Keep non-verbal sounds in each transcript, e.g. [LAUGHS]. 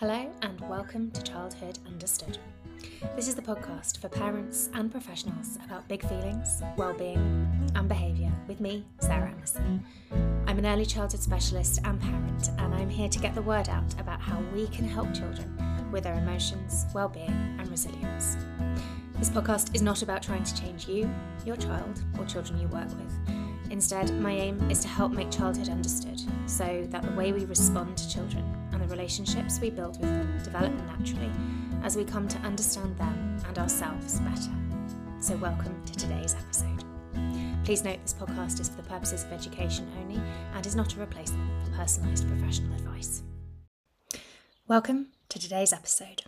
Hello, and welcome to Childhood Understood. This is the podcast for parents and professionals about big feelings, well-being, and behaviour with me, Sarah Emerson. I'm an early childhood specialist and parent, and I'm here to get the word out about how we can help children with their emotions, well-being, and resilience. This podcast is not about trying to change you, your child, or children you work with. Instead, my aim is to help make childhood understood so that the way we respond to children relationships we build with them develop naturally as we come to understand them and ourselves better. So, welcome to today's episode. Please note this podcast is for the purposes of education only and is not a replacement for personalised professional advice. Welcome to today's episode.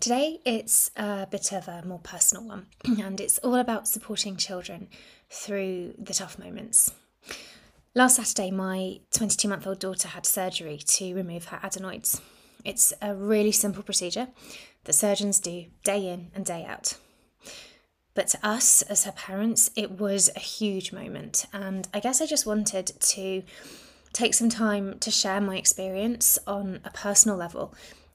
Today it's a bit of a more personal one, [CLEARS THROAT] and it's all about supporting children through the tough moments. Last Saturday, my 22 month old daughter had surgery to remove her adenoids. It's a really simple procedure that surgeons do day in and day out. But to us, as her parents, it was a huge moment, and I guess I just wanted to take some time to share my experience on a personal level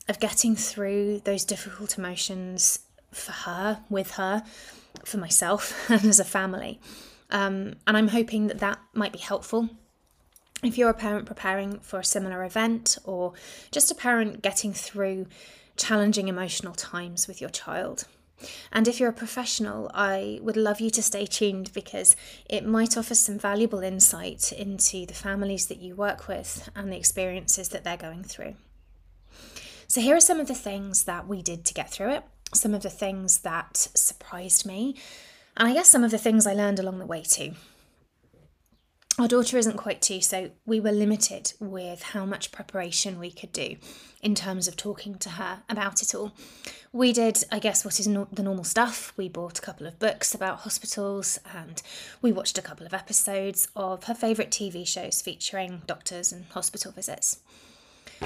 of getting through those difficult emotions for her, with her, for myself, [LAUGHS] and as a family. Um, and I'm hoping that that might be helpful. If you're a parent preparing for a similar event or just a parent getting through challenging emotional times with your child. And if you're a professional, I would love you to stay tuned because it might offer some valuable insight into the families that you work with and the experiences that they're going through. So, here are some of the things that we did to get through it, some of the things that surprised me, and I guess some of the things I learned along the way too. Our daughter isn't quite two, so we were limited with how much preparation we could do in terms of talking to her about it all. We did, I guess, what is no- the normal stuff. We bought a couple of books about hospitals and we watched a couple of episodes of her favourite TV shows featuring doctors and hospital visits.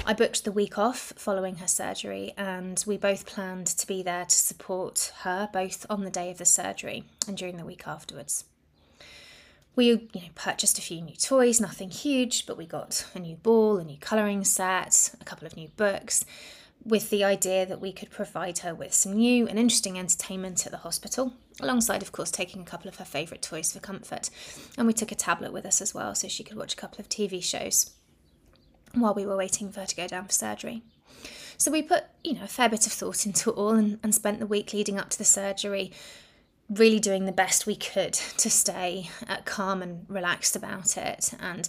I booked the week off following her surgery, and we both planned to be there to support her both on the day of the surgery and during the week afterwards. We you know, purchased a few new toys, nothing huge, but we got a new ball, a new colouring set, a couple of new books, with the idea that we could provide her with some new and interesting entertainment at the hospital, alongside, of course, taking a couple of her favourite toys for comfort. And we took a tablet with us as well so she could watch a couple of TV shows while we were waiting for her to go down for surgery. So we put, you know, a fair bit of thought into it all and, and spent the week leading up to the surgery really doing the best we could to stay uh, calm and relaxed about it. And,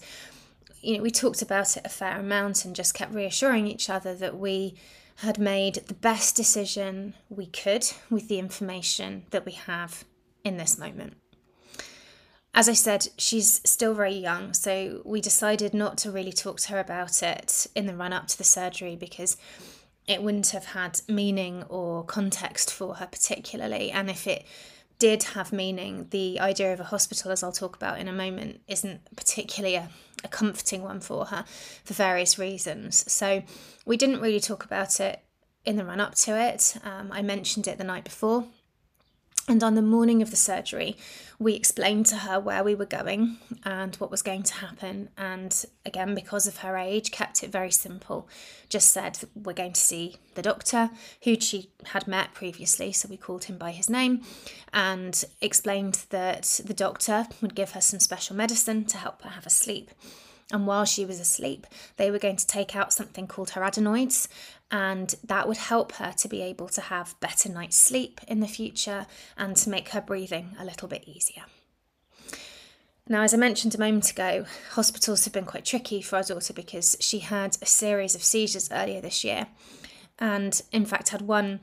you know, we talked about it a fair amount and just kept reassuring each other that we had made the best decision we could with the information that we have in this moment. As I said, she's still very young, so we decided not to really talk to her about it in the run up to the surgery because it wouldn't have had meaning or context for her, particularly. And if it did have meaning, the idea of a hospital, as I'll talk about in a moment, isn't particularly a, a comforting one for her for various reasons. So we didn't really talk about it in the run up to it. Um, I mentioned it the night before and on the morning of the surgery, we explained to her where we were going and what was going to happen. And again, because of her age, kept it very simple. Just said, We're going to see the doctor, who she had met previously, so we called him by his name, and explained that the doctor would give her some special medicine to help her have a sleep. And while she was asleep, they were going to take out something called her adenoids, and that would help her to be able to have better night's sleep in the future and to make her breathing a little bit easier. Now, as I mentioned a moment ago, hospitals have been quite tricky for our daughter because she had a series of seizures earlier this year, and in fact, had one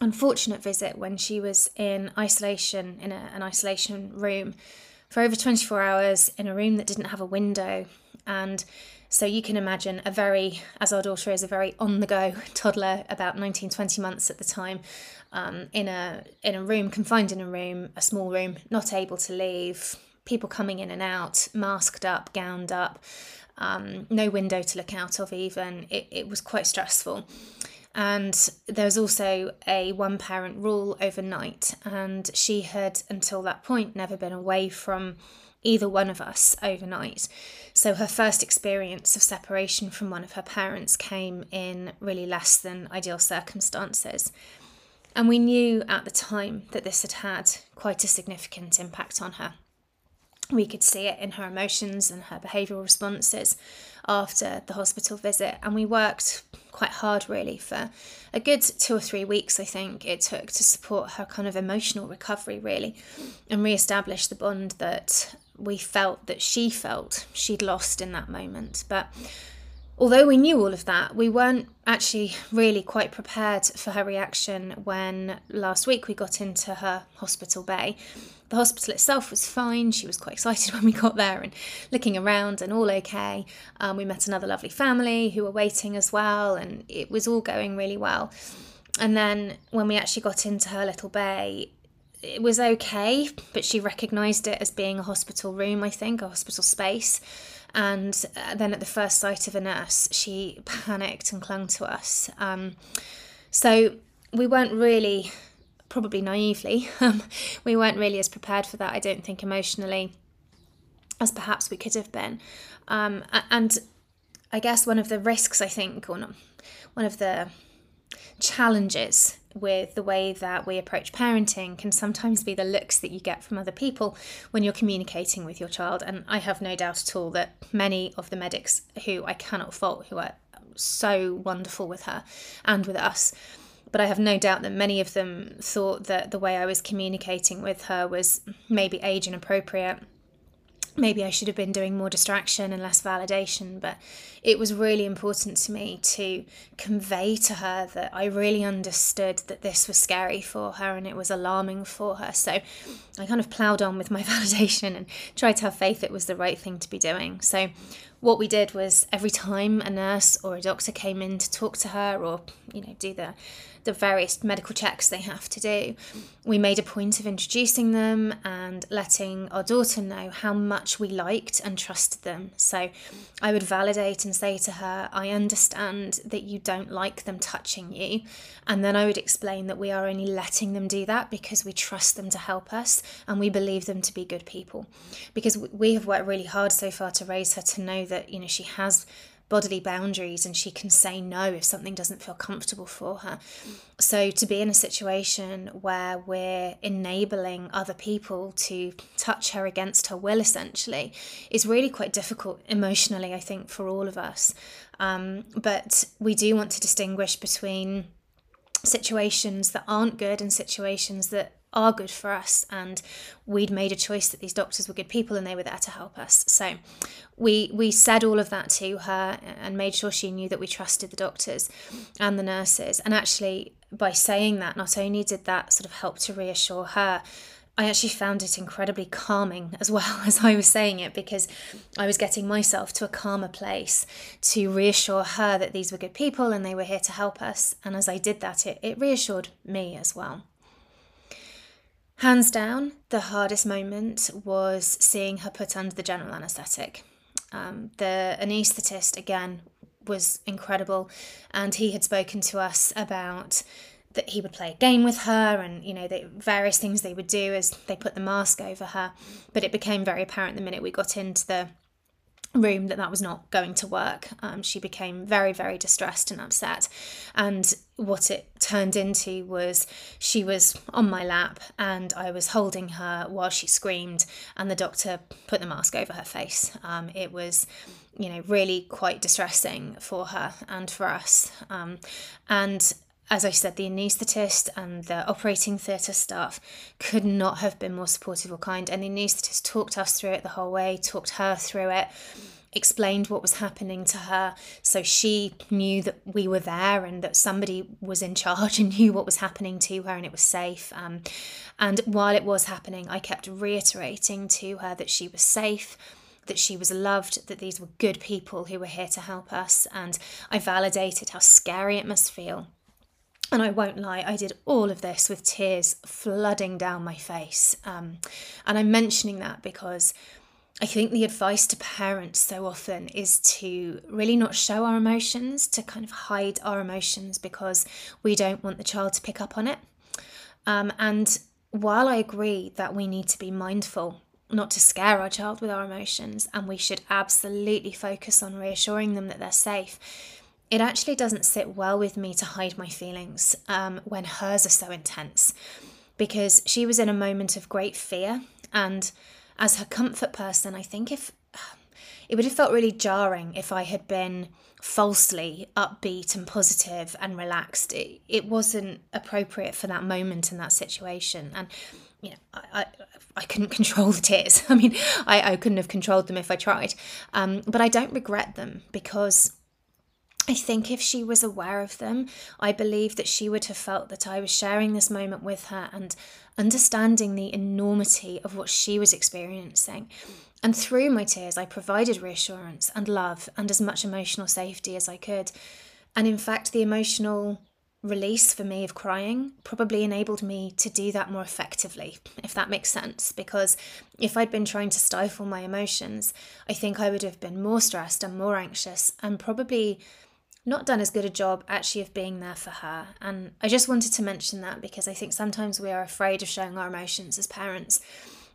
unfortunate visit when she was in isolation in a, an isolation room for over 24 hours in a room that didn't have a window. And so you can imagine a very, as our daughter is, a very on the go [LAUGHS] toddler, about 19, 20 months at the time, um, in, a, in a room, confined in a room, a small room, not able to leave, people coming in and out, masked up, gowned up, um, no window to look out of, even. It, it was quite stressful. And there was also a one parent rule overnight, and she had, until that point, never been away from either one of us overnight. So her first experience of separation from one of her parents came in really less than ideal circumstances. And we knew at the time that this had had quite a significant impact on her. We could see it in her emotions and her behavioural responses after the hospital visit, and we worked quite hard really for a good two or three weeks, I think it took to support her kind of emotional recovery, really, and re establish the bond that we felt that she felt she'd lost in that moment. But although we knew all of that, we weren't actually really quite prepared for her reaction when last week we got into her hospital bay. The hospital itself was fine. She was quite excited [LAUGHS] when we got there and looking around and all okay. Um, we met another lovely family who were waiting as well, and it was all going really well. And then when we actually got into her little bay, it was okay, but she recognised it as being a hospital room, I think, a hospital space. And uh, then at the first sight of a nurse, she panicked and clung to us. Um, so we weren't really, probably naively, [LAUGHS] um, we weren't really as prepared for that, I don't think, emotionally, as perhaps we could have been. Um, and I guess one of the risks, I think, or not, one of the challenges with the way that we approach parenting can sometimes be the looks that you get from other people when you're communicating with your child. And I have no doubt at all that many of the medics who I cannot fault, who are so wonderful with her and with us, but I have no doubt that many of them thought that the way I was communicating with her was maybe age inappropriate maybe I should have been doing more distraction and less validation, but it was really important to me to convey to her that I really understood that this was scary for her and it was alarming for her. So I kind of ploughed on with my [LAUGHS] validation and tried to have faith it was the right thing to be doing. So what we did was every time a nurse or a doctor came in to talk to her or you know do the the various medical checks they have to do. We made a point of introducing them and letting our daughter know how much we liked and trusted them. So I would validate and say to her, I understand that you don't like them touching you. And then I would explain that we are only letting them do that because we trust them to help us and we believe them to be good people. Because we have worked really hard so far to raise her to know that, you know, she has bodily boundaries and she can say no if something doesn't feel comfortable for her. So to be in a situation where we're enabling other people to touch her against her will essentially is really quite difficult emotionally, I think, for all of us. Um, but we do want to distinguish between situations that aren't good and situations that are good for us and we'd made a choice that these doctors were good people and they were there to help us so we we said all of that to her and made sure she knew that we trusted the doctors and the nurses and actually by saying that not only did that sort of help to reassure her I actually found it incredibly calming as well [LAUGHS] as I was saying it because I was getting myself to a calmer place to reassure her that these were good people and they were here to help us. And as I did that, it, it reassured me as well. Hands down, the hardest moment was seeing her put under the general anaesthetic. Um, the anaesthetist, again, was incredible, and he had spoken to us about that he would play a game with her and you know the various things they would do as they put the mask over her but it became very apparent the minute we got into the room that that was not going to work. Um, she became very, very distressed and upset. And what it turned into was she was on my lap and I was holding her while she screamed, and the doctor put the mask over her face. Um, it was, you know, really quite distressing for her and for us. Um, and as I said, the anaesthetist and the operating theatre staff could not have been more supportive or kind. And the anaesthetist talked us through it the whole way, talked her through it, explained what was happening to her. So she knew that we were there and that somebody was in charge and [LAUGHS] knew what was happening to her and it was safe. Um, and while it was happening, I kept reiterating to her that she was safe that she was loved, that these were good people who were here to help us. And I validated how scary it must feel and I won't lie, I did all of this with tears flooding down my face. Um, and I'm mentioning that because I think the advice to parents so often is to really not show our emotions, to kind of hide our emotions because we don't want the child to pick up on it. Um, and while I agree that we need to be mindful not to scare our child with our emotions and we should absolutely focus on reassuring them that they're safe. It actually doesn't sit well with me to hide my feelings um, when hers are so intense because she was in a moment of great fear. And as her comfort person, I think if [SIGHS] it would have felt really jarring if I had been falsely upbeat and positive and relaxed. It, it wasn't appropriate for that moment in that situation. And you know, I, I, I couldn't [LAUGHS] control the tears. I mean, I, I couldn't have controlled them if I tried. Um, but I don't regret them because I think if she was aware of them, I believe that she would have felt that I was sharing this moment with her and understanding the enormity of what she was experiencing. And through my tears, I provided reassurance and love and as much emotional safety as I could. And in fact, the emotional release for me of crying probably enabled me to do that more effectively, if that makes sense. Because if I'd been trying to stifle my emotions, I think I would have been more stressed and more anxious and probably not done as good a job actually of being there for her. And I just wanted to mention that because I think sometimes we are afraid of showing our emotions as parents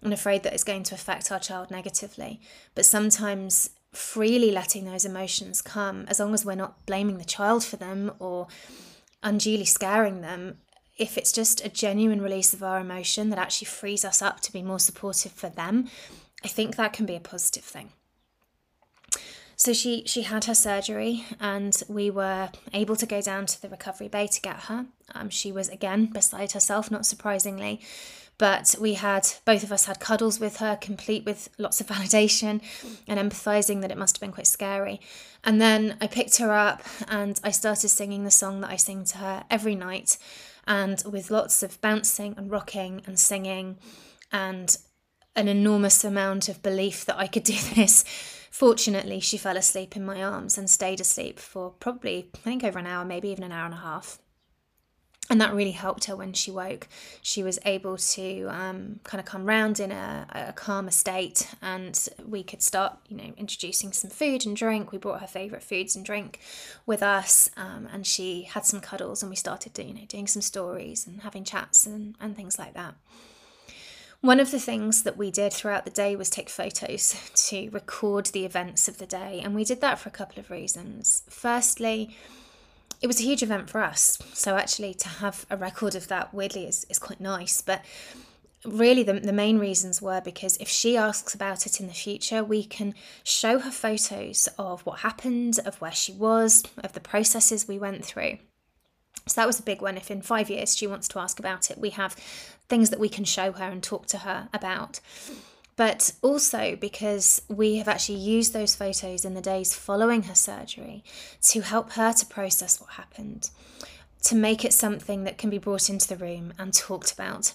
and afraid that it's going to affect our child negatively. But sometimes freely letting those emotions come, as long as we're not blaming the child for them or unduly scaring them, if it's just a genuine release of our emotion that actually frees us up to be more supportive for them, I think that can be a positive thing. So she she had her surgery, and we were able to go down to the recovery bay to get her. Um, she was again beside herself, not surprisingly, but we had both of us had cuddles with her, complete with lots of [LAUGHS] validation and empathizing that it must have been quite scary. And then I picked her up and I started singing the song that I sing to her every night, and with lots of bouncing and rocking and singing, and an enormous amount of belief that I could do [LAUGHS] this Fortunately, she fell asleep in my arms and stayed asleep for probably, I think, over an hour, maybe even an hour and a half. And that really helped her when she woke. She was able to um, kind of come round in a, a calmer state, and we could start, you know, introducing some food and drink. We brought her favourite foods and drink with us, um, and she had some cuddles, and we started, you know, doing some stories and having chats and, and things like that. One of the things that we did throughout the day was take photos [LAUGHS] to record the events of the day, and we did that for a couple of reasons. Firstly, it was a huge event for us, so actually to have a record of that weirdly is, is quite nice. But really, the, the main reasons were because if she asks about it in the future, we can show her photos of what happened, of where she was, of the processes we went through. So that was a big one. If in five years she wants to ask about it, we have things that we can show her and talk to her about. But also because we have actually used those photos in the days following her surgery to help her to process what happened, to make it something that can be brought into the room and talked about,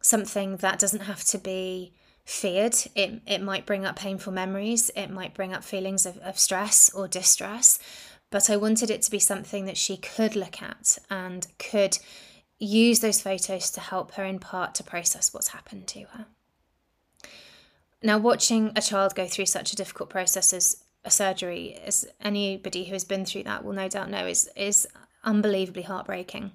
something that doesn't have to be feared. It, it might bring up painful memories, it might bring up feelings of, of stress or distress, but I wanted it to be something that she could look at and could use those photos to help her in part to process what's happened to her. Now, watching a child go through such a difficult process as a surgery, as anybody who has been through that will no doubt know, is is unbelievably heartbreaking.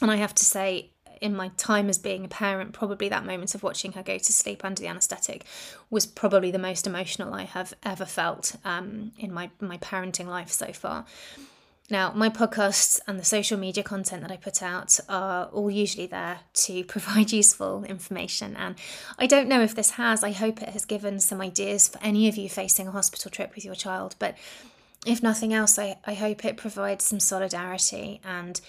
And I have to say, in my time as being a parent, probably that moment of watching her go to sleep under the anaesthetic was probably the most emotional I have ever felt um, in my, my parenting life so far. Now, my podcasts and the social media content that I put out are all usually there to [LAUGHS] provide useful information. And I don't know if this has, I hope it has given some ideas for any of you facing a hospital trip with your child. But if nothing else, I, I hope it provides some solidarity and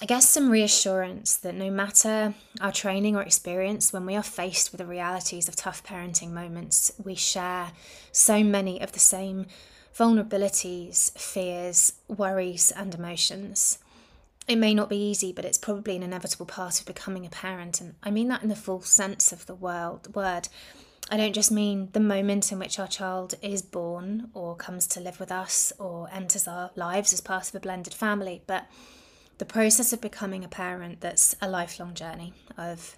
I guess some reassurance that no matter our training or experience, when we are faced with the realities of tough parenting moments, we share so many of the same vulnerabilities, fears, worries, and emotions. It may not be easy, but it's probably an inevitable part of becoming a parent, and I mean that in the full sense of the world, word. I don't just mean the moment in which our child is born or comes to live with us or enters our lives as part of a blended family, but the process of becoming a parent that's a lifelong journey of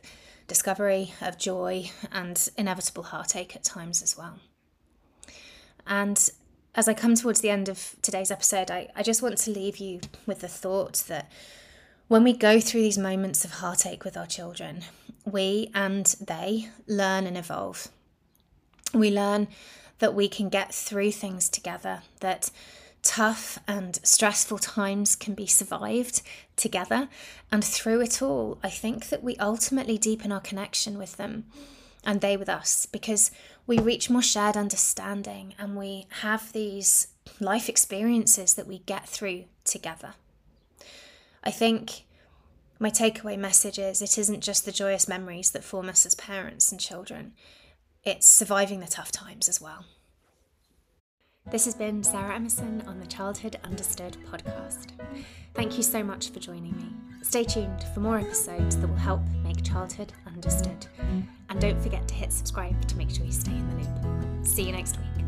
discovery, of joy, and inevitable heartache at times as well. And as I come towards the end of today's episode, I, I just want to leave you with the thought that When we go through these moments of heartache with our children, we and they learn and evolve. We learn that we can get through things together, that tough and stressful times can be survived together. And through it all, I think that we ultimately deepen our connection with them and they with us because we reach more shared understanding and we have these life experiences that we get through together. I think my takeaway message is it isn't just the joyous memories that form us as parents and children, it's surviving the tough times as well. This has been Sarah Emerson on the Childhood Understood podcast. Thank you so much for joining me. Stay tuned for more episodes that will help make childhood understood. And don't forget to hit subscribe to make sure you stay in the loop. See you next week.